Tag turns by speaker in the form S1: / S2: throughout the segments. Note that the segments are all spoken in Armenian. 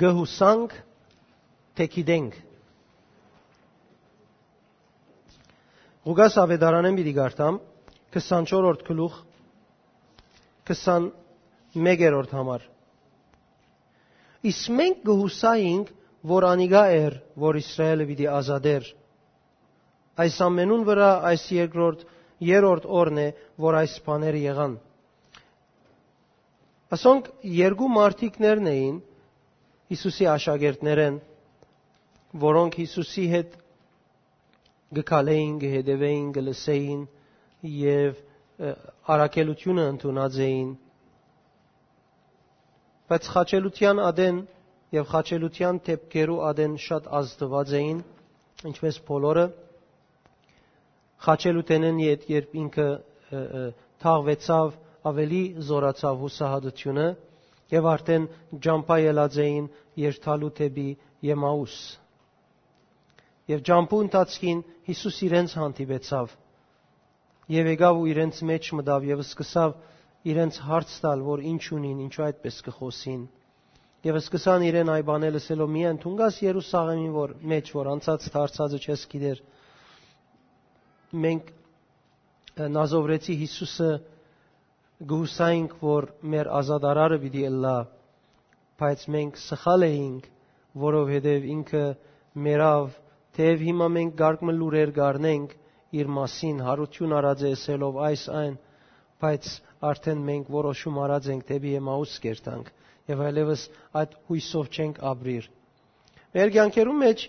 S1: գհուսանք թե գիտենք Ղուգաս ավետարանեն պիտի գարտամ 24-րդ գլուխ 21-րդ համար Իսկ մենք գհուսայինք որ անիգա էր որ Իսրայելը պիտի ազատեր այս ամենուն վրա այս երկրորդ երրորդ օրն է որ այս բաները եղան Ասոնք երկու մարտիկներն էին Հիսուսի աշակերտներեն, որոնք Հիսուսի հետ գկալեին, գհետևեին, գլսեին եւ արակելությունը ընդունած էին։ Բայց խաչելության ադեն եւ խաչելության թեփքերու ադեն շատ ազդված էին, ինչպես բոլորը խաչելութենեն երբ ինքը թաղվեցավ ավելի զորացավ հուսահատությունը եւ արդեն ջամփա ելած էին երթալու թեպի Եմաուս։ Եվ ջամփու ընթացքին Հիսուս իրենց հանդիպեցավ եւ եկավ ու իրենց մեջ մտավ եւ սկսավ իրենց հարց տալ, որ ինչ ունին, ինչու այդպես կխոսին։ Եվ սկսան իրեն այ բանել լսելով միայն թունգաս Երուսաղեմին, որ մեջ որ անցած դարձածը չես գիտեր։ Մենք նազովրեցի Հիսուսը գուսայինք, որ մեր ազատարարը պիտի ըլլա, բայց մենք սխալ էինք, որովհետև ինքը մերավ, թեև հիմա մենք գարկմը լուրեր գարնենք իր մասին հարություն արած էսելով այս այն, բայց արդեն մենք որոշում արած ենք դեպի Էմաուս կերտանք եւ այլևս այդ հույսով չենք ապրիր։ Մեր կյանքերում մեջ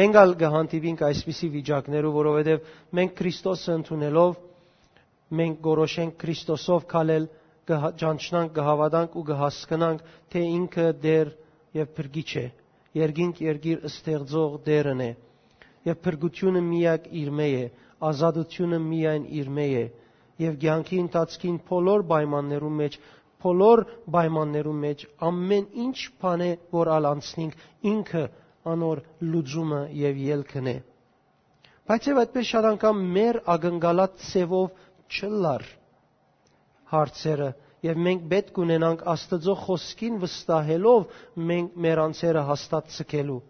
S1: մենք ալ կհանդիպինք այսպիսի վիճակներով, որովհետև մենք Քրիստոսը ընդունելով մենք գորոշենք Քրիստոսով քալել, կճանչնանք, կհավատանք ու կհասկանանք, թե ինքը դեր եւ փրկիչ է։ Երգինք երգիր ստեղծող դերն է։ Եվ փրկությունը միակ իր մե է, ազատությունը միայն իր մե է։ Եվ ցանկի ընթացքին բոլոր պայմաններում մեջ բոլոր պայմաններում մեջ ամեն ինչ բան է, որ ալանցնենք, ինքը անոր լուծումը եւ ելքն է։ Բայց եւ այդպես շատ անգամ մեր ագնկալած ցևով չլար հարցերը եւ մենք պետք ունենանք Աստծո խոսքին վստահելով մենք մեր անձերը հաստատ ցկելու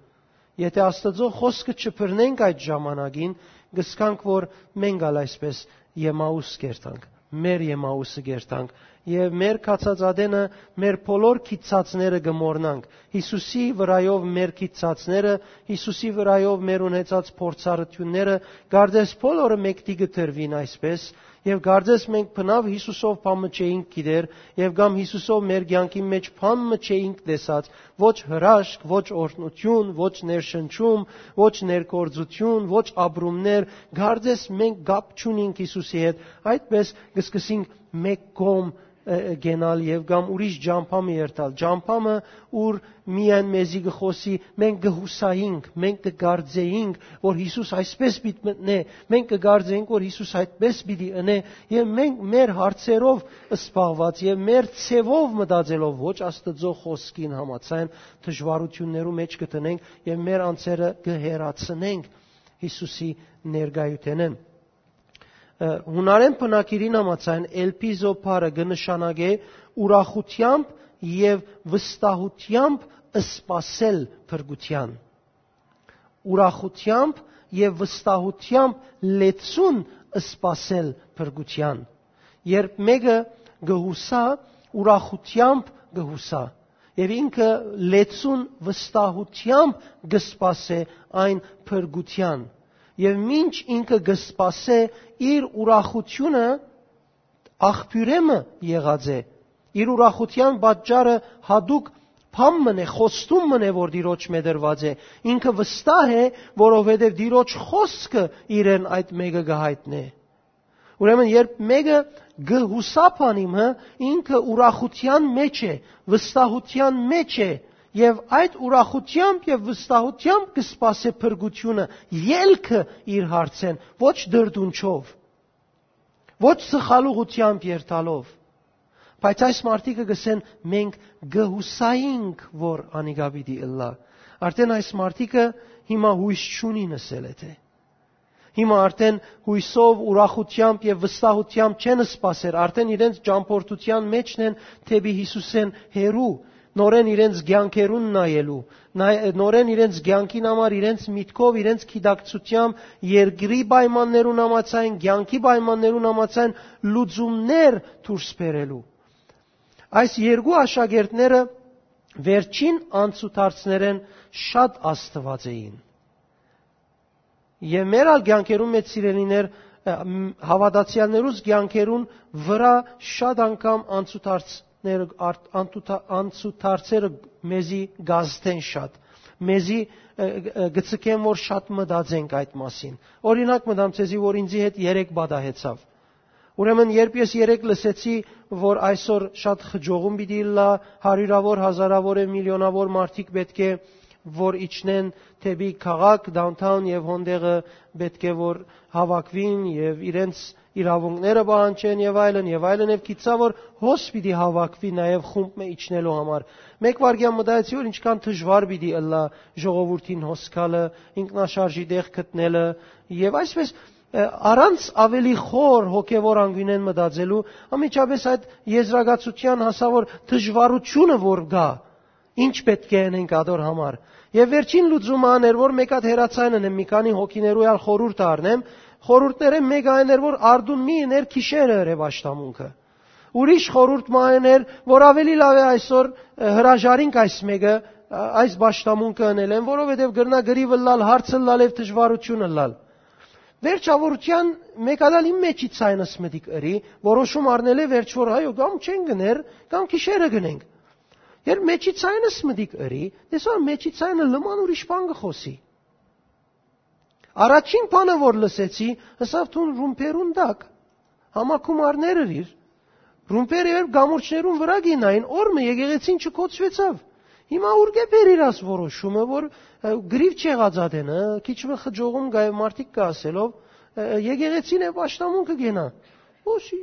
S1: Եթե Աստծո խոսքը չփռնենք այդ ժամանակին, գսկանք, որ մենք ալ այսպես Եմաուս կերտանք, մեր Եմաուսը կերտանք, եւ մեր կացածադենը մեր բոլոր քիծածները գմորնանք Հիսուսի վրայով մեր քիծածները Հիսուսի վրայով մեր ունեցած փորձառությունները գարդես բոլորը մեկտի գտրվին այսպես եւ գարձես մենք փնավ Հիսուսով բամը չէինք գիտեր եւ կամ Հիսուսով մեր կյանքի մեջ բամը չէինք տեսած ոչ հրաշք, ոչ օրհնություն, ոչ ներշնչում, ոչ ներկործություն, ոչ ապրումներ, գարձես մենք գապ չունենք Հիսուսի հետ, այդպես կսկսենք մեկ կողմ գենալ եւ կամ ուրիշ ջամփամը երթալ ջամփամը ուր միայն մեզի գխոսի մենք գհուսայինք մենք կգարձեինք որ Հիսուս այսպես պիտի մտնե մենք կգարձեինք որ Հիսուս այդպես պիտի ընե եւ մենք մեր հարցերով սպաղված եւ մեր ցևով մտածելով ոչ Աստծո խոսքին համացան դժվարություններու մեջ կտնենք եւ մեր անձերը կհերացնենք Հիսուսի ներգայութենեն հունարեն բնակիրին համացան էլպիզոփարը կնշանակե ուրախությամբ եւ վստահությամբ սпасել փրկության ուրախությամբ եւ վստահությամբ լեցուն սпасել փրկության երբ մեկը գհուսա ուրախությամբ գհուսա եւ ինքը լեցուն վստահությամբ գսպասե այն փրկության եւ ինչ ինքը գսպասե իր ուրախությունը աղբյուրեմը եղած է իր ուրախության պատճառը հadouk փամմն է խոստումն է որ Տիրոջ մեդրված է ինքը վստահ է որովհետև Տիրոջ խոսքը իրեն այդ մեկը գահիտնե ուրեմն երբ մեկը գհուսափանիմը ինքը ուրախության մեջ է վստահության մեջ է եւ այդ ուրախությամբ եւ վստահությամբ կսպասե փրկությունը, ելքը իր հարցեն, ոչ դրդունչով, ոչ սխալուղությամբ երթալով։ Բայց այս մարդիկը գսեն մենք գհուսայինք, որ անիգաբիդի Ալլա։ Արդեն այս մարդիկը հիմա հույս չունի նսել եթե։ Հիմա արդեն հույսով, ուրախությամբ եւ վստահությամբ չեն սпасեր, արդեն իրենց ճամփորդության մեջն են թեպի Հիսուսեն հերու նորեն իրենց ցանկերուն նայելու, նորեն իրենց ցանկին համար իրենց միտքով, իրենց քիդակցությամբ երկրի պայմաններուն համացային, ցանկի պայմաններուն համացային լուծումներ դուրս բերելու։ Այս երկու աշակերտները վերջին անցուդարձներեն շատ աստված էին։ Եվ մեր ալ ցանկերուն մեծ սիրելիներ հավատացյալներուս ցանկերուն վրա շատ անգամ անցուդարձ անցուդարձերը մեզի գազտեն շատ մեզի գծկեն որ շատ մտածենք այդ մասին օրինակ մտամ ցեզի որ ինձի հետ 3 բադահեցավ ուրեմն երբ ես 3 լսեցի որ այսօր շատ խջողում պիտի լա հարյուրավոր հազարավոր է միլիոնավոր մարդիկ պետք է որ իջնեն թեպի քաղաք downtown եւ հոնդեղը պետք է որ հավաքվին եւ իրենց իրավունքները պահանջեն եւ այլն եւ այլն եւ գիտա որ հոս պիտի հավաքվի նաեւ խումբ մե իջնելու համար մեկ վարյան մտածի որ ինչքան դժվար պիտի ըլլա ժողովրդին հոսքալը ինքնաշարժի դեղ գտնելը եւ այսպես առանց ավելի խոր հոգևոր անգույնեն մտածելու ամիջապես այդ եզրագացության հասավոր դժվարությունը որ գա ինչ պետք է անենք ադոր համար եւ վերջին լուծումը աներ որ մեկ հատ հերացանն եմ մի քանի հոգիներու ալ խորուրդ առնեմ խորուրդները մեկ այն էր, որ արդուն մի էր քիշերը էր աշտամունքը։ Ուրիշ խորուրդ մայն էր, որ ավելի լավ է այսօր հրաժարինք այս մեկը այս աշտամունքը անելեն, որովհետև գրնա գրիվը լալ, հարցը լալ եւ դժվարությունը լալ։ Վերջավորության մեկալալ իմ մեջից այնս մտիկ ըրի, որոշում առնել է վերջ որ այո, կամ չեն գներ, կամ քիշերը գնենք։ Երբ մեջից այնս մտիկ ըրի, դեսա մեջից այնը լման ուրիշ բան գխոսի։ Առաջին բանը որ լսեցի, հսավ թուն ռումպերուն դակ։ Համակումարներ էր։ Ռումպերը եւ գամուրջներուն վրա գինային, օրը եկեղեցին չկոչվեցավ։ Հիմա ուրգե բերիրաս որոշումը, որ գրիվ չեղածադենը, քիչ մը խջողում գայ մարդիկ կա ասելով, եկեղեցին է պաշտամունքը գենա։ Ոչի,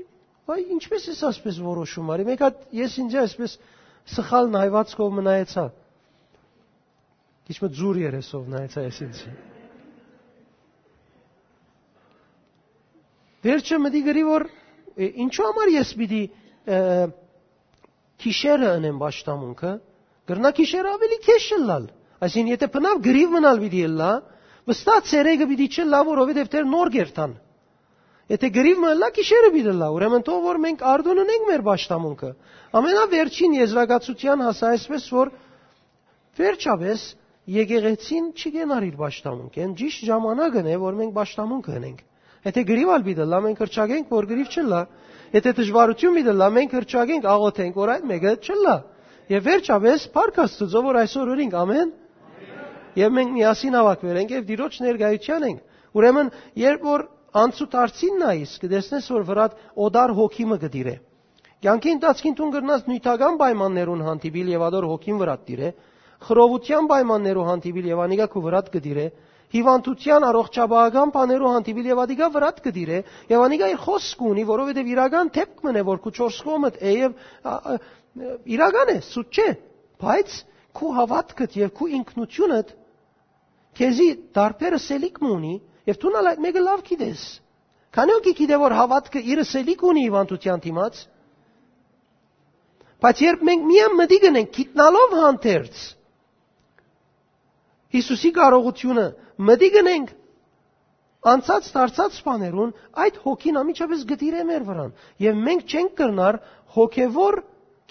S1: այ ինչպես է ասպես որոշում արի։ Մեկ հատ ես ինձ այսպես սխալ նայվածքով մնայեցա։ Քիչ մը ձուր երեսով նայեցա ես ինձ։ Վերջը մտի գրի որ ինչու համար ես պիտի քիշերը անեմ աշտամունքը, գրնա քիշերը ավելի քեշ լալ։ Այսինքն եթե բնավ գրիվ մնալ պիտի լա, վստահ ցերեգը պիտի չլա, որովհետև դեր նոր գերտան։ Եթե գրիվ մնա քիշերը պիտի լա, ուրեմն թող որ մենք արդուն ունենք մեր աշտամունքը։ Ամենավերջին եզրակացության հասա այսպես որ վերջապես եկեղեցին չգենար իր աշտամունքեն, ճիշտ ժամանակն է որ մենք աշտամունք ունենք։ Եթե գրիվալ բիդը լա մենք հրճագենք, որ գրիվ չլա։ Եթե դժվարություն բիդը լա մենք հրճագենք, աղոթենք, որ այդ մեկը չլա։ Եվ վերջապես Փառք Աստծո, որ այսօր օրինք, ամեն։ Եվ մենք միասին հավաքվել ենք եւ Տիրոջ ներկայության ենք։ Ուրեմն, երբ որ անցուտ արցին նայես, կտեսնես, որ վրատ օդար հոգիմը գդիրե։ Կյանքի ընթացքին տուն գրնաս նյութական պայմաններուն հանդիպիլ եւ ադոր հոգին վրատ դիրե, խրովության պայմաններու հանդիպիլ եւ անիգա քու վրատ գդիրե, հիվանդության առողջապահական բաներու հանդիպիլ եւ ադիգա վրատ կդիրե եւ անիգա իր խոսք ունի որովհետեւ իրական թեփք մնե որ քու չորս կողմդ է եւ իրական է սուտ չէ բայց քու հավատքդ եւ քու ինքնությունդ քեզի դարբերը սելիկ մունի եւ դու այդ մեկը լավ գիտես քանի օքի գիտե որ հավատքը իր սելիկ ունի հիվանդության դիմաց բայց երբ մենք միայն մտի գնենք գիտնալով հանդերձ Հիսուսի կարողությունը մտի գնենք անցած դարձած բաներուն այդ հոգին ամիջապես գտիրե մեր վրան եւ մենք չենք կրնար հոգեվոր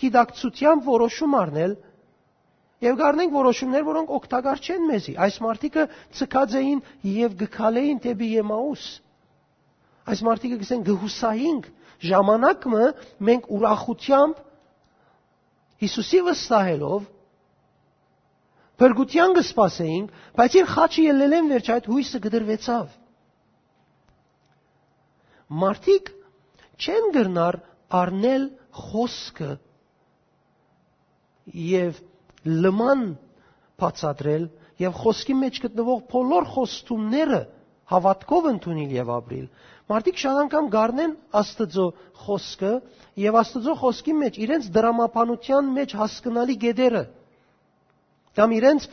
S1: գիտակցությամբ որոշում առնել եւ գարնենք որոշումներ, որոնք օգտակար չեն մեզի։ Այս մարտիկը ցկած էին եւ գքալեին դեպի Եմաուս։ Այս մարտիկը գսեն գհուսայինք ժամանակը մենք ուրախությամբ Հիսուսի վստահելով Փրկության կսպասեինք, բայց իր խաչը ելնել են վերջ այդ հույսը գդրվեցավ։ Մարդիկ չեն գրնար առնել խոսքը եւ լման բացատրել եւ խոսքի մեջ գտնվող բոլոր խոստումները հավատքով ընդունել եւ ապրել։ Մարդիկ շատ անգամ գառնեն Աստծո խոսքը եւ Աստծո խոսքի մեջ իրենց դրամապանության մեջ հասկանալի գեդերը կամ իրենց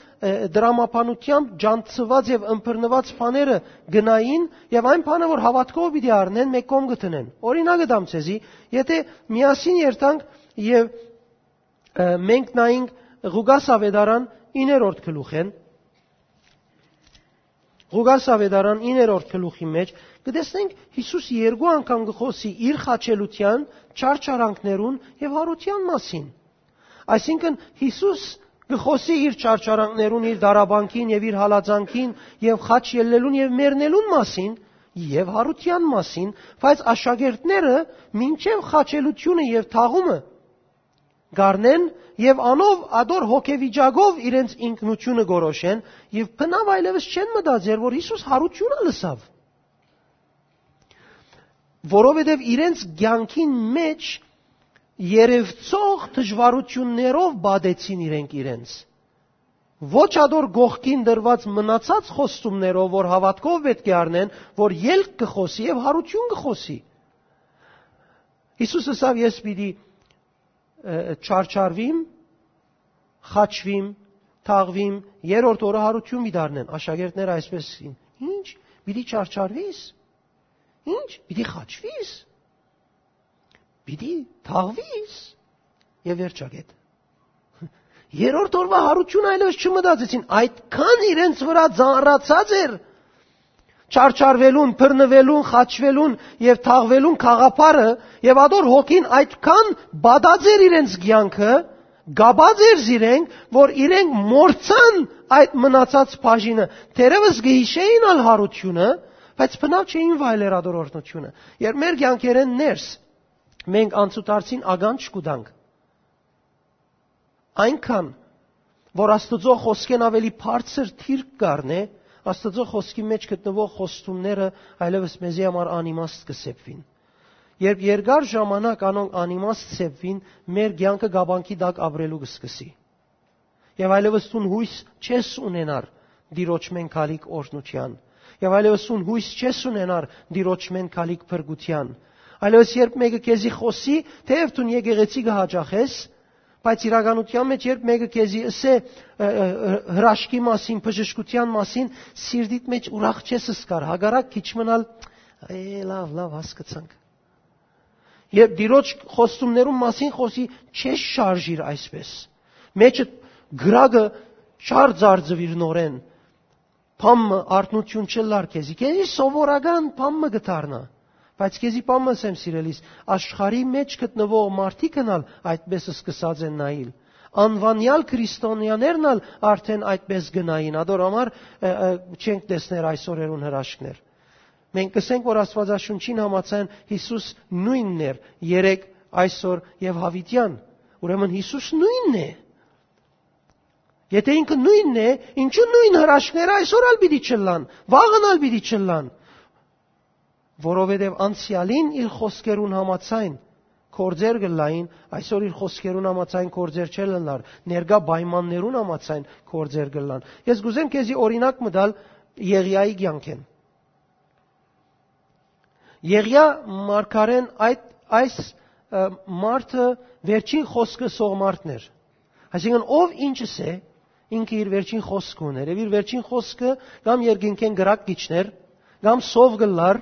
S1: դրամապանությամբ ջանցված եւ ըմբռնված բաները գնային եւ այն բանը որ հավատքով պիտի առնեն մեկ կողմ գտնեն օրինակը դամ ցեզի եթե միասին երթանք եւ մենք նայենք Ղուգաս ավետարան 9-րդ գլուխեն Ղուգաս ավետարան 9-րդ գլուխի մեջ կտեսնենք Հիսուս երկու անգամ գխոսի իր խաչելության, չարչարանքներուն եւ հարության մասին։ Այսինքն Հիսուս գխոսի իր չարչարանքներուն, իր դարաբանքին եւ իր հալածանքին եւ խաչ ելնելուն եւ մեռնելուն մասին եւ հարության մասին, բայց աշակերտները մինչեւ խաչելությունը եւ թաղումը գառնեն եւ անով ադոր հոգեվիճակով իրենց ինքնությունը գորոշեն եւ բնավ այլևս չեն մտածեր որ Հիսուս հարությունը լսավ որովհետեւ իրենց ցանկին մեջ երևցող դժվարություններով բادեցին իրենք իրենց ոչ ադոր գողքին դրված մնացած խոստումներով որ հավատքով պետք է առնեն որ ելք կխոսի եւ հարություն կխոսի Հիսուսը ասավ ես պիտի չարչարվիմ, խաչվիմ, թաղվիմ, երրորդ օրը հարություն մի դառնեն։ Աշակերտները այսպես են։ Ինչ, պիտի չարչարվիս։ Ինչ, պիտի խաչվիս։ Պիտի թաղվիս։ Եվ վերջագետ։ Երրորդ օրվա հարություն այլևս չմտածեցին, այդքան իրենց վրա ծանրացած էր, չարչարվելուն, բռնվելուն, խաչվելուն եւ թաղվելուն խաղապարը եւ ադոր հոգին այդքան բադած էր իրենց ցանկը, գաբած էր իրենք, որ իրենք մորցան այդ մնացած բաժինը։ Տերևս գիհիշեին ալ հարությունը, բայց բնավ չէին վայելեր ադոր օրտնությունը։ Երբ մեր ցանկերեն ներս մենք անցուտարցին ագանջ կուտանք։ Այնքան որ Աստծո խոսքեն ավելի բարձր թիրք կառնե, Աստծո խոսքի մեջ գտնվող խոստումները այլևս մեզի համար անիմաստ կսեպվին։ Երբ երկար ժամանակ անոնք անիմաստ սեպվին, մեր ցանկը գաբանքի դակ ապրելու կսկսի։ Եվ այլևս ցուն հույս չես ունենար դիրոջ մեն քալիք օրնության։ Եվ այլևս ցուն հույս չես ունենար դիրոջ մեն քալիք փրկության։ Այլևս երբ մեկը քեզի խոսի, թեև դու եկեղեցի կհաջախես, բայց իրականության մեջ երբ մեկը քեզի ասե հրաշքի մասին, բժշկության մասին, սիրտիդ մեջ ուրախ չես սկար, հագարակ քիչ մնալ, «Է, լավ, լավ, հասկացանք»։ Երբ դիրոջ խոստումներում մասին խոսի, չես շարժիր այսպես։ Մեջը գրագը չար ձարձվիր նորեն։ Փամը արտնություն չլար քեզի։ Քեզի սովորական փամը գտարնա։ Բայց քեզի պամս եմ սիրելիս, աշխարի մեջ գտնվող մարդիկն ալ այդպես սկսած են նայել։ Անվանյալ քրիստոնյաներն ալ արդեն այդպես գնային, ադորամար չենք տեսներ այսօրերուն հրաշքներ։ Մենք կսենք, որ Աստվածաշունչին համաձայն Հիսուս նույնն էր երեք այսօր եւ հավիտյան։ Ուրեմն Հիսուս նույնն է։ Եթե ինքը նույնն է, ինչու նույն հրաշքները այսօր ալ պիտի չլան, վաղն ալ պիտի չլան որովհետև անցյալին իր խոսքերուն համացայն կորձեր գլային, այսօր իր խոսքերուն համացայն կորձեր չլնար, ներգա պայմաններուն համացայն կորձեր գլան։ Ես գուզեմ քեզի օրինակ մտալ Եղիայի ցանկեն։ Եղիա մարգարեն այդ այս մարդը վերջին խոսքը սող մարդն էր։ Այսինքն ով ինչս է, ինքը իր վերջին խոսքը ուներ, եւ իր վերջին խոսքը կամ երկինքեն գրակ գիչներ, կամ սով գլար,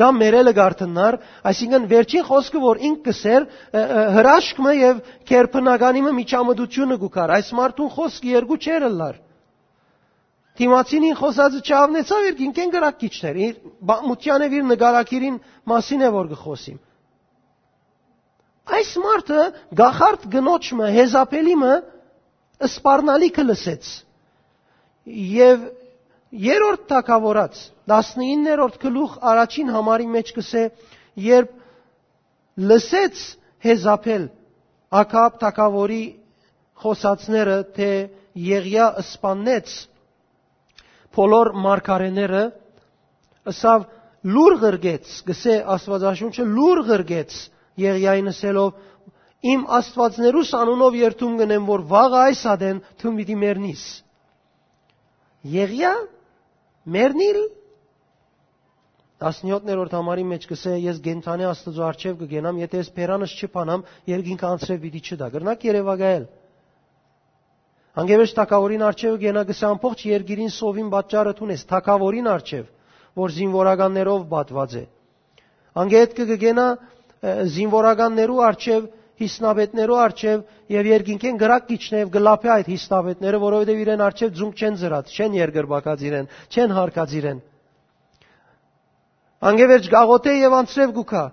S1: կամ մերելը գարտնար, այսինքն վերջին խոսքը, որ ինք կսեր, հրաշքմը եւ կերպնականիմը միջամդությունը գուքար։ Այս մարդուն խոսքը երկու չեր լար։ Թիմացինին խոսածը չավնեցավ իր ինքեն գրակիչներ։ Իր մուտյանև իր նկարակիրին մասին է որ գխոսիմ։ Այս մարդը գախարտ գնոճը հեզապելիմը սպառնալիքը լսեց։ Եվ երրորդ թակավորած 19-րդ գլուխ առաջին համարի մեջ կսե երբ լսեց Հեզապել Ակաբ թակավորի խոսածները թե Եղիա սպանեց բոլոր մարգարեները ասավ լուր ղրգեց գսե Աստվածաշունչը լուր ղրգեց Եղիային ասելով իմ Աստվածներուս անունով երթում գնեմ որ վաղ այս ադեն թու միտի մեռնիս Եղիա Մեռնիլ 17-րդ համարի մեջ կսե ես գենթանի Աստծո արչև կգենամ, եթե ես փերանս չփանամ, երկինքը անցրև պիտի չդա։ Գրնակ Երևակայել։ Անգևեջ թակավորին արչև գենա գսե ամբողջ երգիրին սովին պատճառը թունես, թակավորին արչև, որ զինվորականներով բատված է։ Անգետ կգենա զինվորականներու արչև հիսնաբետներու արչև եւ երկինքեն գրակ գիչնեv գլափե այդ հիսնաբետները, որովհետեւ իրեն արչև ձունկ չեն զրած, չեն երգրբակած իրեն, չեն հարկած իրեն։ Անգևերջ գաղոթե եւ անցրև գուքա։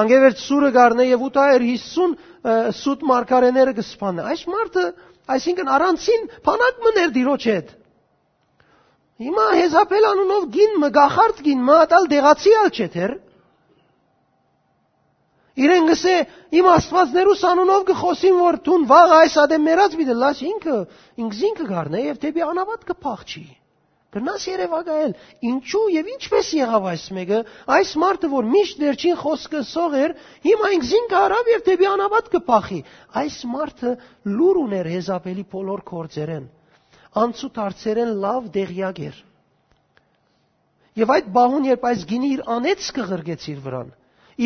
S1: Անգևերջ սուրը գառնե եւ ուտա էր 50 սուտ մարգարեները կսփանե։ Այս մարդը, այսինքն առանցին փանակ մներ դիրոջ հետ։ Հիմա հեզապել անունով գին մը գախարտ գին մը ատալ դեղացիալ չէ թեր։ Իրեն գսե իմ աստվածներուս անունով կխոսին որ տուն վաղ այս ադեմ մերած մի դլաս ինքը ինքզինքը գառնե եւ դեպի անավատ կփախչի։ Գնաս Երևանայել։ Ինչու եւ ինչպես եղավ այս մեկը, այս մարդը որ միշտ վերջին խոսքը սող էր, հիմա ինքզինքը արավ եւ դեպի անավատ կփախի։ Այս մարդը լուր ուներ հեզապելի բոլոր կորձերեն։ Անցուտ արծերեն լավ դեղյակ էր։ Եվ այդ բահուն երբ այս գինի իր անեց կղրգեց իր վրան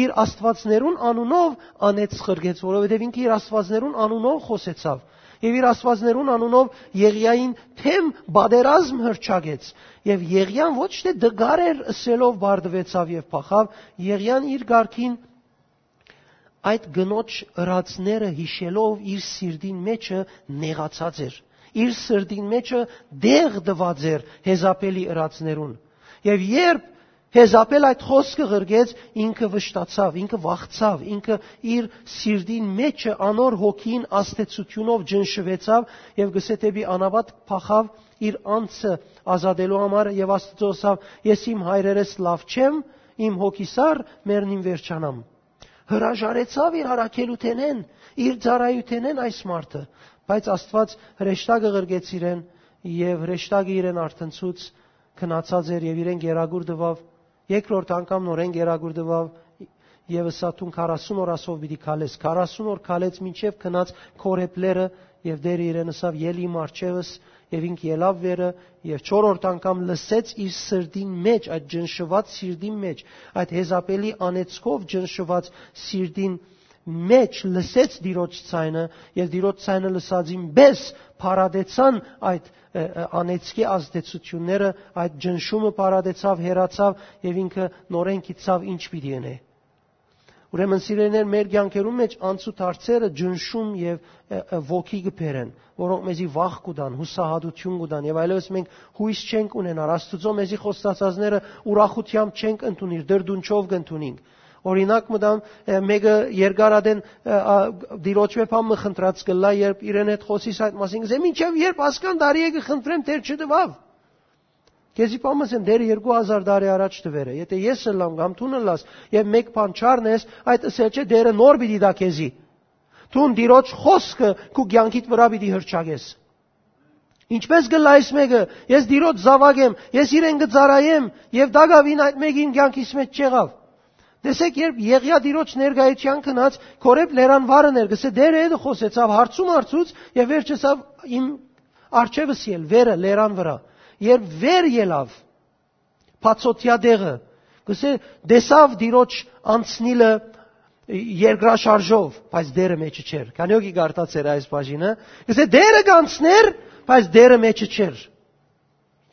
S1: իր աստվածներուն անունով անեց խրգեց, որովհետև ինքը իր աստվածներուն անունով խոսեցավ եւ իր աստվածներուն անունով Եղիային թեմ բادرազմ հրճագեց եւ Եղիան ոչ թե դգար էր սելով բարդվեցավ եւ փախավ Եղիան իր ղարքին այդ գնոջ ըրացները հիշելով իր սիրտին մեջը նեղացած էր իր սրտին մեջը դեղ դված էր հեզապելի ըրացներուն եւ երբ Հեզապել այդ խոսքը ղրգեց, ինքը վշտացավ, ինքը վախցավ, ինքը իր սիրտին մեջը անոր հոգին աստեցությունով ջնշվեցավ եւ գսետեբի անավատ փախավ իր անձը ազատելու համար եւ Աստծո ասավ. Ես իմ հայրերս լավ չեմ, իմ հոգիսար մերնին վերջանամ։ Հրաժարեցավ իր հարակելութենեն, իր ծառայութենեն այս մարդը, բայց Աստված հրեշտակը ղրգեց իրեն եւ հրեշտակը իրեն արտնցուց քնացած էր եւ իրեն գերագուր դվավ Երկրորդ անգամ նորեն գերագուրդվավ եւ սատուն 40 օր ասով պիտի քալես 40 օր քալեց մինչև քնած քորեփլերը եւ դեր իրեն ասավ ելի մարչևս եւ ինք ելավ վերը եւ 4-րդ անգամ լսեց իր սրդին մեջ այդ ջնշված սիրտին մեջ այդ հեզապելի անեցքով ջնշված սիրտին մեջ լսեց դիրոջ ցայնը եւ դիրոջ ցայնը լսածին բես փարադեցան այդ անեցքի ազդեցությունները այդ ջնշումը փարադեցավ հերացավ եւ ինքը նորեն գիծավ ինչ պիտի ենե Ուրեմն սիրելիներ մեր ցանկերում մեջ անցուտ հարցերը ջնշում եւ ոգի գբերեն, որոնք մեզի վախ կուտան, հուսահատություն կուտան եւ այլևս մենք հույս չենք ունենալ։ Աստծո մեզի խոստացածները ուրախությամբ չենք ընդունիր, դրդունչով կընդունենք։ Օրինակ մտամ մեկը երկարադեն դիրոճ վեպ համը խնդրած կլա, երբ իրեն հետ խոսիս այդ մասին, գսե մինչև երբ ասկան դարի եկը խնդրեմ դեր չդվավ։ Քեզի պամս են դեր 2000 տարի առաջ տվերը։ Եթե ես լամ կամ դու լաս եւ մեկ բան չառնես, այդ ասել չէ դերը նոր պիտի դա քեզի։ Դուն դիրոճ խոսքը քու ցանկիդ վրա պիտի հրճագես։ Ինչպես գլայս մեկը, ես դիրոջ զավագեմ, ես իրեն գծարայեմ եւ դագավին այդ մեկին ցանկիս մեջ չեղավ։ Տեսեք, երբ Եղիա դիրոջ ներգայության կնած Քորեբ լերան վարը ներգսե դեր է խոսեցավ հարցում հարցուց եւ վերջեսավ իմ արջևս ել վերը լերան վրա։ Երբ վեր ելավ Փացոտիա դեղը, գսե դեսավ դիրոջ անցնիլը երկրաշարժով, բայց դերը մեջը չէր։ Քանյոգի գարտացեր այս բաժինը, գսե դերը կանցներ, բայց դերը մեջը չէր։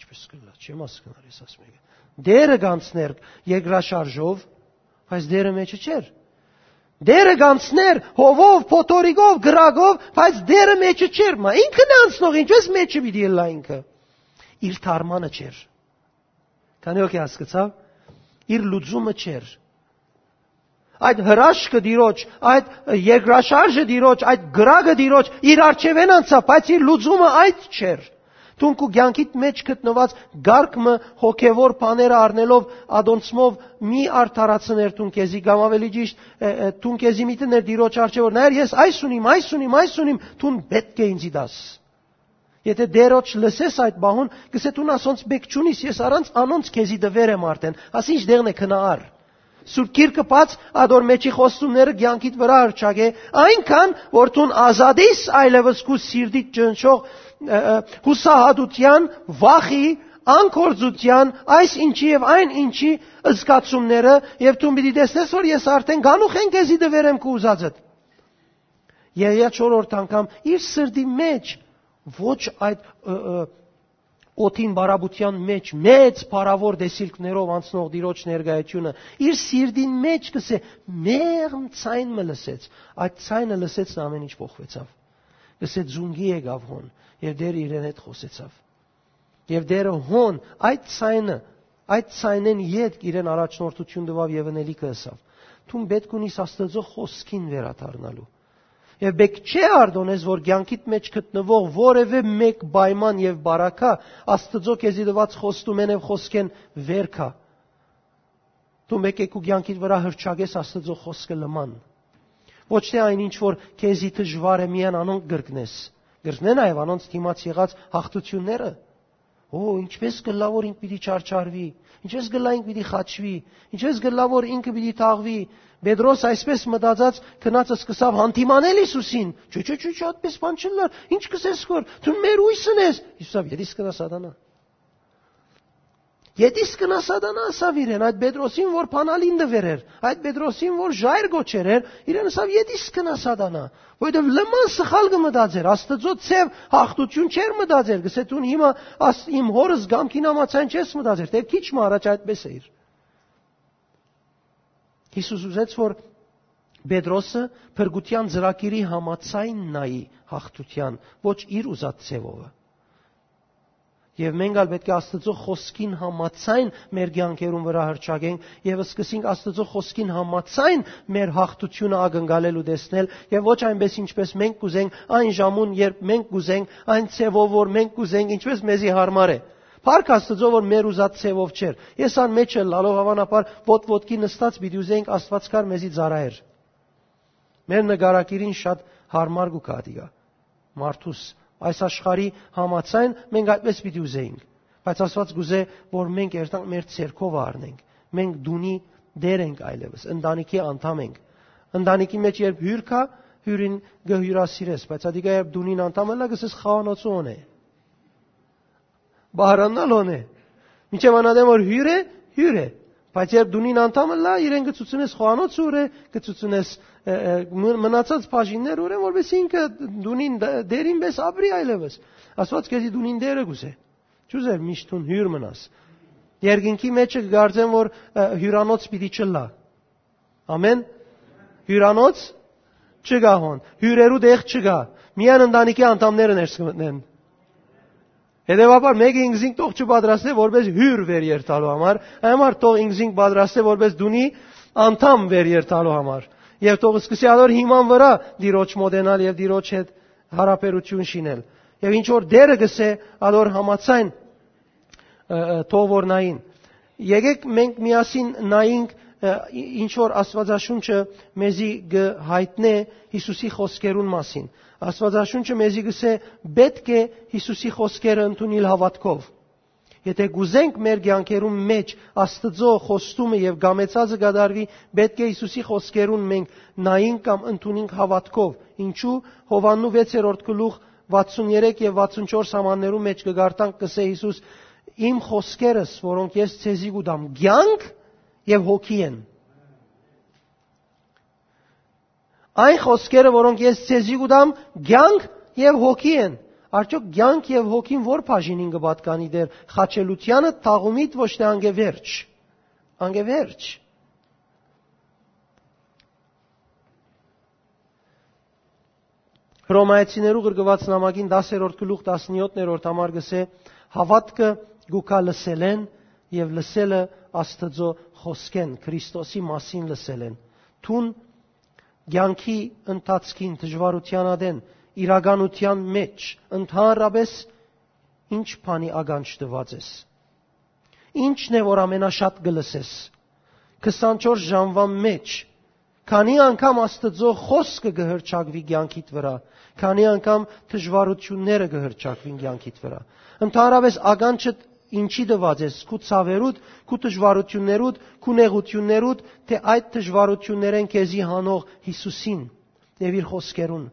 S1: Ինչպես կլա, չեմ հասկանում ես ասում եք։ Դերը կանցներ երկրաշարժով, բայց դերը մեջը չէր։ Դերը գանցներ հովով, փոթորիկով, գրագով, բայց դերը մեջը չէր։ Մա ինքն անցնող ինչպես մեջը պիտի լա ինքը։ Իր թարմանը չէր։ Քանի օքի հասկացավ։ Իր լուծումը չէր։ Այդ հրաշքը դիրոջ, այդ երկրաշարժը դիրոջ, այդ գրագը դիրոջ իր արժևեն անցավ, բայց իր լուծումը այդ չէր։ Դու քու ցանկիտ մեջ գտնված գարկմը հոգևոր բաները առնելով ադոնցմով մի արդարացներ դու քեզի կամ ավելի ճիշտ դու քեզի մի տներ դիրոջ արժե որ նայր ես այս ունիմ, այս ունիմ, այս ունիմ, դու պետք է ինձի դաս։ Եթե դերոջ լսես այդ բահուն, գսե դու ասոնց բեք ճունիս, ես առանց անոնց քեզի դվեր եմ արդեն։ Ասի ինչ դեղն է քնար։ Սուրբ Գիրքը բաց ադոր մեջի խոստումները ցանկիտ վրա արճագե, այնքան որ դու ազատիս այլևս քու սիրտի ճնշող հուսահատության, վախի, անկորձության, այս ինչի եւ այն ինչի զգացումները եւ դու մի դեսնես որ ես արդեն գանուխ են քեզի դվերեմ քու ուզածդ։ Երեյա չորրորդ անգամ իր սրդի մեջ ոչ այդ կոթին բարաբության մեջ մեծ փառավոր դեսիլքներով անցնող դիրոջ ներկայությունը իր սիրտին մեջ կսե մեղմ ցայն մը լսեց այդ ցայնը լսեց ամեն ինչ փոխվեցավ կսե ձունգի եկավ հոն եւ դեր իրեն հետ խոսեցավ եւ դերը հոն այդ ցայնը այդ ցայնեն յետ իրեն առաջնորդություն տվավ եւ ընելիքը ըսավ Թուն պետք ունիս Աստծո խոսքին վերադառնալու Եվ բեք չէ արդոնես, որ ցանկիտ մեջ գտնվող որևէ մեկ պայման եւ բարակա Աստծո քեզի դված խոստումեն եւ խոսքեն վերքա։ Դու մեկ եկու ցանկիտ վրա հրճագես Աստծո խոսքը լման։ Ոչ թե այն ինչ որ քեզի դժվար է միան անոնք գրկնես։ Գրկնեն այව անոնց դիմաց եղած հաղթությունները։ Օ, ինչպես գլա որ ինք պիտի չարչարվի, ինչպես գլա ինք պիտի խաչվի, ինչպես գլա որ ինքը պիտի թաղվի, Պետրոս այսպես մտածած քնածը սկսավ հանդիմանել Հիսուսին։ Չէ, չէ, չէ, այդպես բան չլար։ Ինչ կսես խոր։ Դու մեր ույսն ես։ Հիսուսը յետիս կնա սատանա։ Յետիս կնա սատանա ասավ իրեն, այդ Պետրոսին որ փանալին դվերեր, այդ Պետրոսին որ ժայր գոչերեր, իրեն ասավ յետիս կնա սատանա։ Որովհետև լման սխալ կմտածեր, Աստծո ցև հաղթություն չէր մտածեր, գսե դու հիմա իմ հորս գամքին համացան չես մտածեր, դե քիչ մը առաջ այդպես էր։ Հիսուս ուզեց, որ Պետրոսը փրկության ծրագիրի համացայն նայի հաղթության, ոչ իր ուզած ցևովը։ Եվ մենք ալ պետք է Աստծո խոսքին համացայն մեր ցանկերուն վրա հրճագենք եւ սկսենք Աստծո խոսքին համացայն մեր հաղթությունը ակնկալել ու տեսնել եւ ոչ այնպես ինչպես մենք կուզենք այն ժամուն, երբ մենք կուզենք, այն ցևով որ մենք կուզենք, ինչպես մեզի հարմար է։ Փառք Աստծո, որ մեր ուզած ցևով չէր։ Ես ան մեջը լալով հավանաբար ոտ-ոտքի նստած պիտի ուզեինք Աստվածքար մեզի ծարայեր։ Մեր նկարակիրին շատ հարմար գուկա դիգա։ Մարդուս այս աշխարհի համացայն մենք այդպես պիտի ուզեինք։ Բայց Աստված գուզե, որ մենք երթանք մեր ցերկով առնենք։ Մենք դունի դեր ենք այլևս, ընտանիքի անդամ ենք։ Ընտանիքի մեջ երբ հյուր կա, հյուրին գհյուրասիրես, բայց ադիգա երբ դունին անդամ է, գսես խաղանոցոն է բահարանալոն է։ Մինչև անադեմ որ հյուր է, հյուր է։ Բայց երբ դունին անդամը լա, իրեն գծությունես խոանոց ուր է, գծությունես մնացած բաժիններ ուր են, որովհետեւ ինքը դունին դերին պես ապրի այլևս։ Աստված քեզի դունին դերը գուզե։ Չուզեր միշտ տուն հյուր մնաս։ Երգինքի մեջը գարձեն որ հյուրանոց պիտի չլա։ Ամեն։ Հյուրանոց չգա հոն։ Հյուրերու դեղ չգա։ Միան ընտանիքի անդամները ներս կմտնեն։ Հետևաբար մեկը ինքզին տող չպատրաստե որպես հյուր վեր երթալու համար, համար տող ինքզին պատրաստե որպես դունի անդամ վեր երթալու համար։ Եվ տող սկսի ալոր հիման վրա դիրոջ մոդենալ եւ դիրոջ հետ հարաբերություն շինել։ Եվ ինչ որ դերը գսե ալոր համացայն թող որ նային։ Եկեք մենք միասին նայինք ինչ որ Աստվածաշունչը մեզի հայտնե Հիսուսի խոսքերուն մասին։ Աստվածաշունչը մեզի գսե պետք է Հիսուսի խոսքերը ընդունել հավատքով։ Եթե գուզենք մեր ցանկերում մեջ Աստծո խոստումը եւ գամեցածը գդարվի, պետք է Հիսուսի խոսքերուն մենք նային կամ ընդունենք հավատքով։ Ինչու Հովաննու 6-րդ գլուխ 63 եւ 64 համաններում մեջ կգարտանք կսե Հիսուս իմ խոսքերս, որոնք ես ցեզի գուտամ, ցանկ եւ հոգի են։ Այն խոսքերը, որոնք ես ցեզի գուտամ, ցանկ եւ հոգի են։ Արդյոք ցանկ եւ հոգին ո՞ր բաժինին կպատկանի դեր խաչելությանը թաղումիտ ոչ թե անգևերջ։ Անգևերջ։ Հռոմայացիներու գրգված նամակին 10-րդ գլուխ 17-րդ համար գսե հավատքը գուկա լսելեն եւ լսելը Աստծո խոսքեն Քրիստոսի մասին լսել են։ Թուն ցանկի ընթացքին դժվարության ադեն իրականության մեջ ընդհանրապես ինչ բանի ագանջ տված ես։ Ինչն է որ ամենաշատ գլսես 24 ժամվա մեջ քանի անգամ Աստծո խոսքը գհրճակվի ցանկիդ վրա քանի անգամ դժվարությունները գհրճակվին ցանկիդ վրա ընդհանրապես ագանջը ինչի դված ես քու ցավերուդ, քու դժվարություններուդ, քու նեղություններուդ, թե այդ դժվարություններեն քեզի հանող Հիսուսին եւ իր խոսքերուն։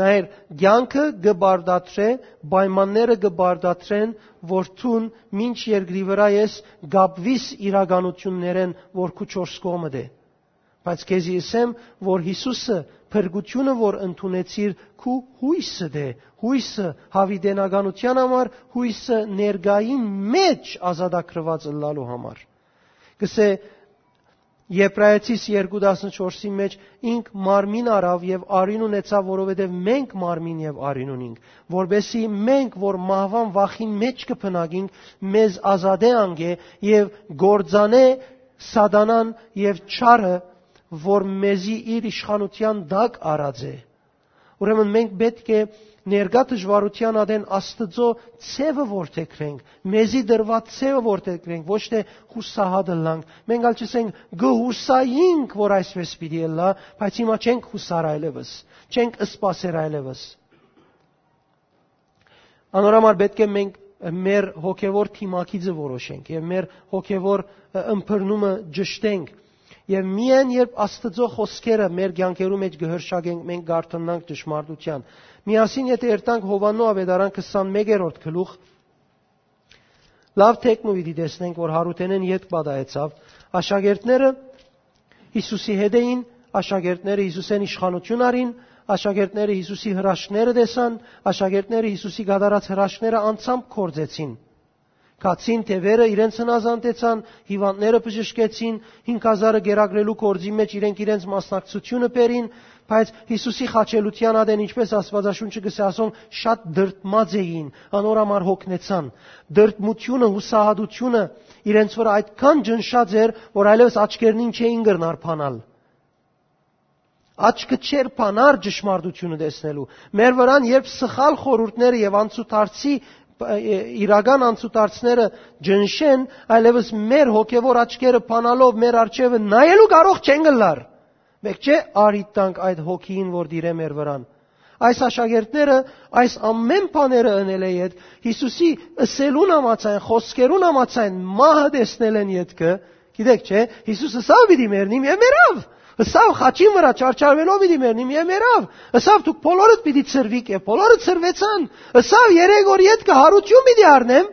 S1: Նայր, ցանկը գբարդատրե, պայմանները գբարդատրեն, որ ցուն ինչ երկրի վրա ես գապվիս իրականություններեն, որ քու չորս կողմը դե։ Բայց քեզի ասեմ, որ Հիսուսը փրկությունը, որ ընդունեցիր, քու հույսը դե, հույսը հավիդենականության համար, հույսը ներգային մեջ ազատագրված ըլլալու համար։ Գսե Եբրայեցիս 2:14-ի մեջ ինք մարմին արավ եւ արին ունեցավ, որովհետեւ մենք մարմին եւ արին ունենք, որբեսի մենք, որ մահվան վախին մեջ կփնագինք, մեզ ազատե անգե եւ գործանե սադանան եւ չարը, որ մեզի իր իշխանության դակ արած է։ Ուրեմն մենք պետք է ներգա դժվարության ադեն Աստծո ցևը որթեքրենք, մեզի դրված ցևը որթեքրենք, ոչ թե հուսահատը լանք։ Մենք ալ չսենք գհուսայինք, որ այսպես պիտի լա, հա, բայց հիմա չենք հուսար այլևս, չենք սпасեր այլևս։ Անորոմար պետք է մենք մեր հոգևոր թիմակիցը որոշենք եւ մեր հոգևոր ըմբռնումը ճշտենք Եվ միայն երբ Աստծո խոսքերը մեր ցանկերու մեջ գհրշագենք, մենք գարթնանք ճշմարտության։ Միասին եթե երտանք Հովաննո ավետարան 21-րդ գլուխ լավ տեքնովիդի տեսնենք, որ Հարութենեն յետ բադայեցավ, աշակերտները Հիսուսի հետ էին, աշակերտները Հիսուսեն իշխանություն արին, աշակերտները Հիսուսի հրաշքները տեսան, աշակերտները Հիսուսի գադարած հրաշքները անցամբ կորձեցին։ Կացին թևերը իրենց հնազանդեցան, հիվանդները բժշկեցին, 5000-ը գերագրելու կորձի մեջ իրենք իրենց մասնակցությունը բերին, բայց Հիսուսի խաչելության ադեն ինչպես Աստվածաշունչը գսե ասում, շատ դրտմած էին, անորամար հոգնեցան։ Դրտմությունը, հուսահատությունը իրենց վրա այդքան ջնշած էր, որ այլևս աչքերնին չէին գրնար փանալ աչքը չեր փանար ճշմարտությունը տեսնելու։ Մեր վրան երբ սխալ խորուրդները եւ անցուդարձի իրական անցուդարձները ջնշեն, այլևս մեր հոգևոր աչքերը փանալով մեր արջևը նայելու կարող չեն գլար։ Մեկ չէ արի տանք այդ հոգին, որ դիրե մեր վրան։ Այս աշակերտները այս ամեն բաները ընել է իդ Հիսուսի ըսելուն ամացայն, խոսքերուն ամացայն մահը տեսնել են յետքը, գիտեք չէ, Հիսուսը սա պիտի մեռնի մեռավ։ Սավ խաչի վրա չարչարվելով պիտի մեռնի մի մեռավ։ Սավ դուք բոլորդ պիտի ծրվիք եւ բոլորը ծրվեցան։ Սավ երեք օր յետ կա հարություն պիտի առնեմ։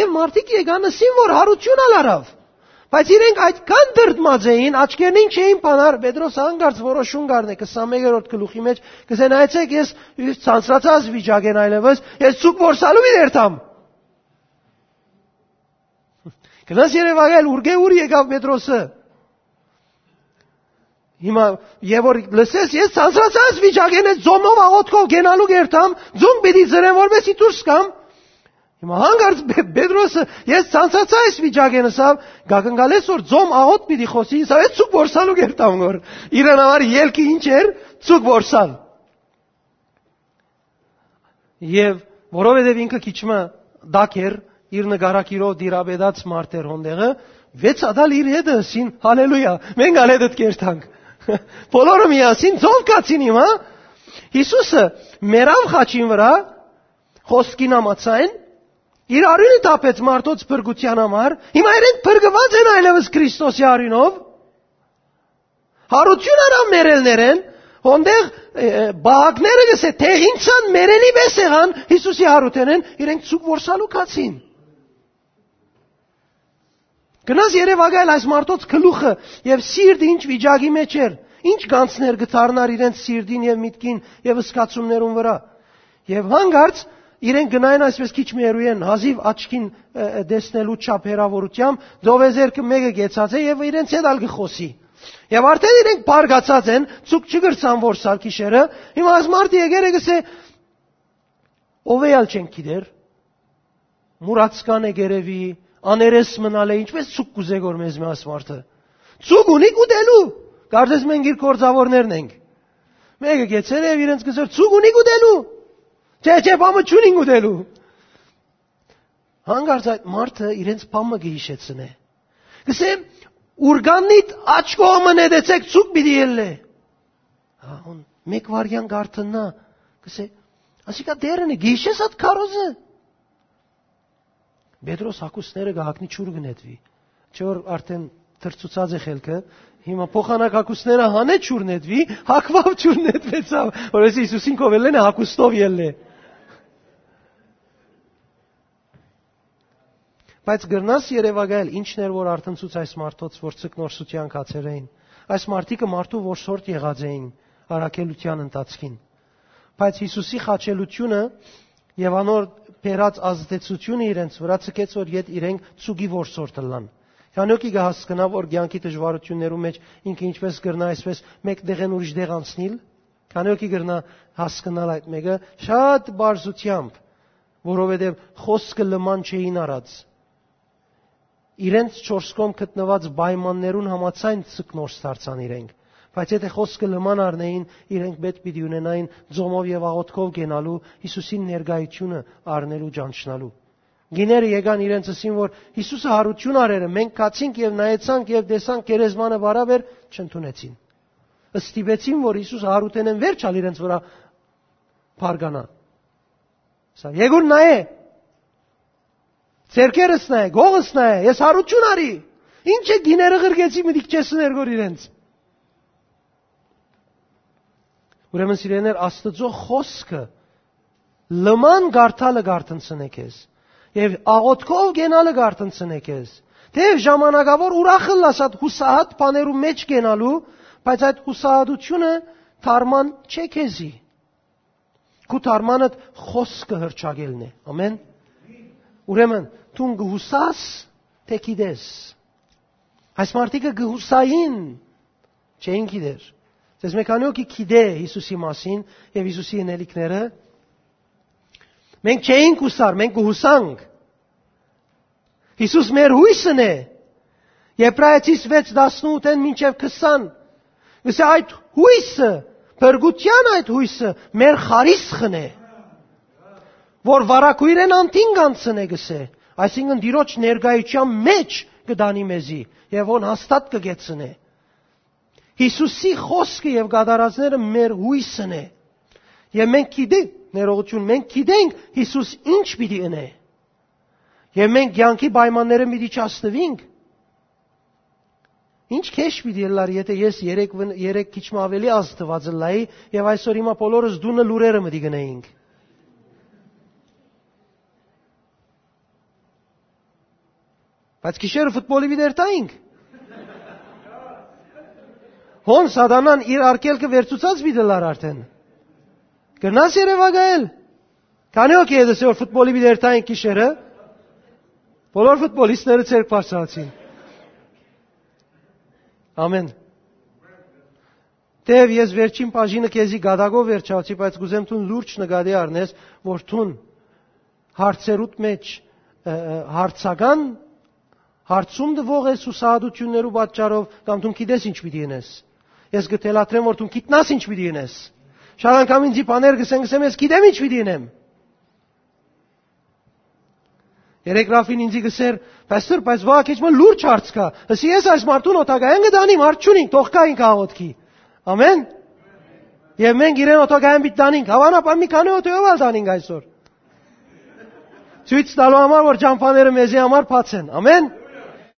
S1: Եվ մարդիկ եկան ասին որ հարություն ալարավ։ Բայց իրենք այդքան դրդմած էին, աչքերին չէին բանար, Պետրոս հանգարց որոշում գարնե 21-րդ գլուխի մեջ, կսեն այցեք ես ցանցրացած վիճակ են այլևս, ես ցուկ որսալու մի երթամ։ Գնաց Երևանալ ուրգե ուր եկավ Պետրոսը։ Հիմա եւ որ լսես ես ցանցրացած վիճակեն է ձոմով աղոթքով գենալու գերտամ, ձոմ պիտի ծրեմ որպեսի դուրս կամ։ Հիմա հանգարց Պետրոսը ես ցանցացա այս վիճակեն ասավ, գագնգալես որ ձոմ աղոթ պիտի խոսի, սա է ցուկ որսալու գերտամ որ։ Իրան համար ելքի ինչ էր, ցուկ որսալ։ Եվ որովհետև ինքը քիչմը դակ էր իր նկարակիրով դիրաբեդած մարտեր հոնդեղը, վեց ադալ իր հետը սին հալելույա մենք ալեդդ կերտանք Բոլորը միասին ծով կացին հիմա։ Հիսուսը մերավ խաչին վրա խոսքին ամացայն իր արյունը տապեց մարդոց բրգության համար։ Հիմա իրենք բրգված են այլևս Քրիստոսի արյունով։ Հարություն արավ մերելներեն, Հոնդեղ բաղակները գսե թեղինցան մերելի վես եղան Հիսուսի հարութենեն իրենք ցուկ որսալու կացին։ Գնաս Երևանալ այս մարդոց գլուխը եւ սիրտը ինչ վիճակի մեջ էր։ Ինչ գանցներ գտարնար իրենց սիրտին եւ միտքին եւ սկացումներուն վրա։ Եվ հանգարց իրենք գնային այսպես քիչ մերուեն հազիվ աչքին դեսնելու չափ հերավորությամբ դովեզերքը մեկը գեցած է եւ իրենց հետ ալ գխոսի։ Եվ արդեն իրենք բարգացած են, ցուկ չգրցան որ սարքիշերը, հիմա այս մարդը եկեր է գսե ով էալ չեն գիտեր։ Մուրացկան է գերեվի, աներես մնալ է, ինչպես ցուկ կուզե գոր մեզ մաս մարդը։ Ցուկ ունի կուտելու։ Կարծես մենք իր կորձավորներն ենք։ Մեկը գեցել է իրենց գծեր ցուկ ունի կուտելու։ Չէ, չէ, բամը չունի կուտելու։ Հանգարց այդ մարդը իրենց բամը գիշեցնե։ Գսե ուրգանիտ աչ կողմը նետեցեք ցուկ պիտի ելնե։ Հա, on մեկ վարյան գարտնա։ Գսե ասիկա դերն է գիշես at քարոզը։ Պետրոս հակուսները գահակնի ճուր գնետվի։ Չէ որ արդեն թրծուցած է խելքը, հիմա փոխանակ հակուսները հանե ճուր նետվի, հակվավ ճուր նետվեցավ, որովհետեւ Հիսուսին կովելեն է հակուստով ելնե։ Բայց գրնաս Երևանալ ինչն էր որ արտնցուց այս մարդոց որ ցկնորսության կացեր էին։ այս մարդիկը մարդու որսորդ եղած էին առաքելության ընթացքին։ Բայց Հիսուսի խաչելությունը եւ անոր բերած ազդեցությունը իրենց վրա ցկեց որ իդ իրենք ցուգի որսորտը լան։ Քանոքի կհասկնա որ ցանկի դժվարություններում մեջ ինքը ինչպես կրնա այսպես մեկ դեղեն ուրիշ դեղ անցնել, քանոքի կրնա հասկանալ այդ մեկը շատ բարձությամբ, որովհետև խոսքը լման չէին արած իրենց չորս կողմ գտնված պայմաններուն համացայն ցկնոր ստարցան իրենք բայց եթե խոսքը լման առնեին իրենք պետք պիտի ունենային ձոմով եւ աղոթքով գնալու Հիսուսին ներգայությունը առնելու ճանչնալու Գիները եկան իրենց ասին որ Հիսուսը հարություն արերը մենք կացինք եւ նայեցանք եւ տեսանք գերեզմանը բարաբեր չընդունեցին ըստիվեցին որ Հիսուս հարութենեն վերջալ իրենց վրա բարգանա Սա եկուն նայե Ձերքերս նայ, գողս նայ, ես հարություն արի։ Ինչ է գիները ղրգեցի միտիկ չես ներգոր իրենց։ Ուրեմն սիրեներ Աստծո խոսքը լման գարտալը գարտընցնե քեզ եւ աղոթքով գենալը գարտընցնե քեզ թեև ժամանակավոր ուրախը լասած հուսահատ բաներու մեջ գենալու բայց այդ հուսահատությունը թարման չէ քեզի քու թարմանդ խոսքը հրճագելն է ամեն ուրեմն դու գհուսաս թե գիտես։ Այս մարդիկը գհուսային չէին գիտեր։ Դες մեքանիոքի գիտե Հիսուսի մասին եւ Հիսուսի ընելիքները։ Մենք չէինք հուսար, մենք գհուսանք։ Հիսուս մեր հույսն է։ Եբրայեցիս 6:18-ն մինչև 20 Գսե այդ հույսը, բրգության այդ հույսը մեր խարիսխն է։ Որ վարակույրեն անտին կանցնե գսե այսինքն դիրոջ ներգայության մեջ կդանի մեզի եւ ոն հաստատ կգեցնե Հիսուսի խոսքը եւ գադարածները մեր հույսն է եւ մենք գիտենք ներողություն մենք գիտենք Հիսուս ինչ պիտի ընե եւ մենք ցանկի պայմանները մի դիչացնվինք Ինչ քեշ պիտի լար, եթե ես 3 3 քիչ ավելի ազդված լայի եւ այսօր հիմա բոլորս դունը լուրերը մտի գնայինք։ Բայց գիշերը ֆուտբոլի վիդեր տայինք։ Հոն սատանան իր արկելքը վերցուցած վիդելար արդեն։ Գնաս Երևանայել։ Քանի օքի է դասը ֆուտբոլի վիդեր տայինք գիշերը։ Բոլոր ֆուտբոլիստները ցերկ բարձրացին։ Ամեն։ Տեվ ես վերջին բաժինը քեզի գադագով վերջացի, բայց գուզեմ ցուն լուրջ նկատի առնես, որ ցուն հարցերուտ մեջ հարցական հարցում դվող ես ու սահադություններու պատճառով կամ դու գիտես ինչ պիտի ինես։ Ես գտելատրեմ որ դու գիտնաս ինչ պիտի ինես։ Շատ անգամ ինձ բաներ գսեն գսեմ ես գիտեմ ինչ պիտի ինեմ։ Երեք Ռաֆին ինձ գսեր, «Պաստոր, բայց վա քիչ մը լուրջ հարց կա»։ Ասի ես այս մարդուն օտագայեն գտանիմ, հարց չունին, թող կային կաղոտքի։ Ամեն։ Եվ մենք իրեն օտագայեն պիտի տանինք, հավանաբար մի քանի օտոյով ալ տանինք այսօր։ Ցույց տալու համար որ ճամփաները մեզի համար բաց են։ Ամեն։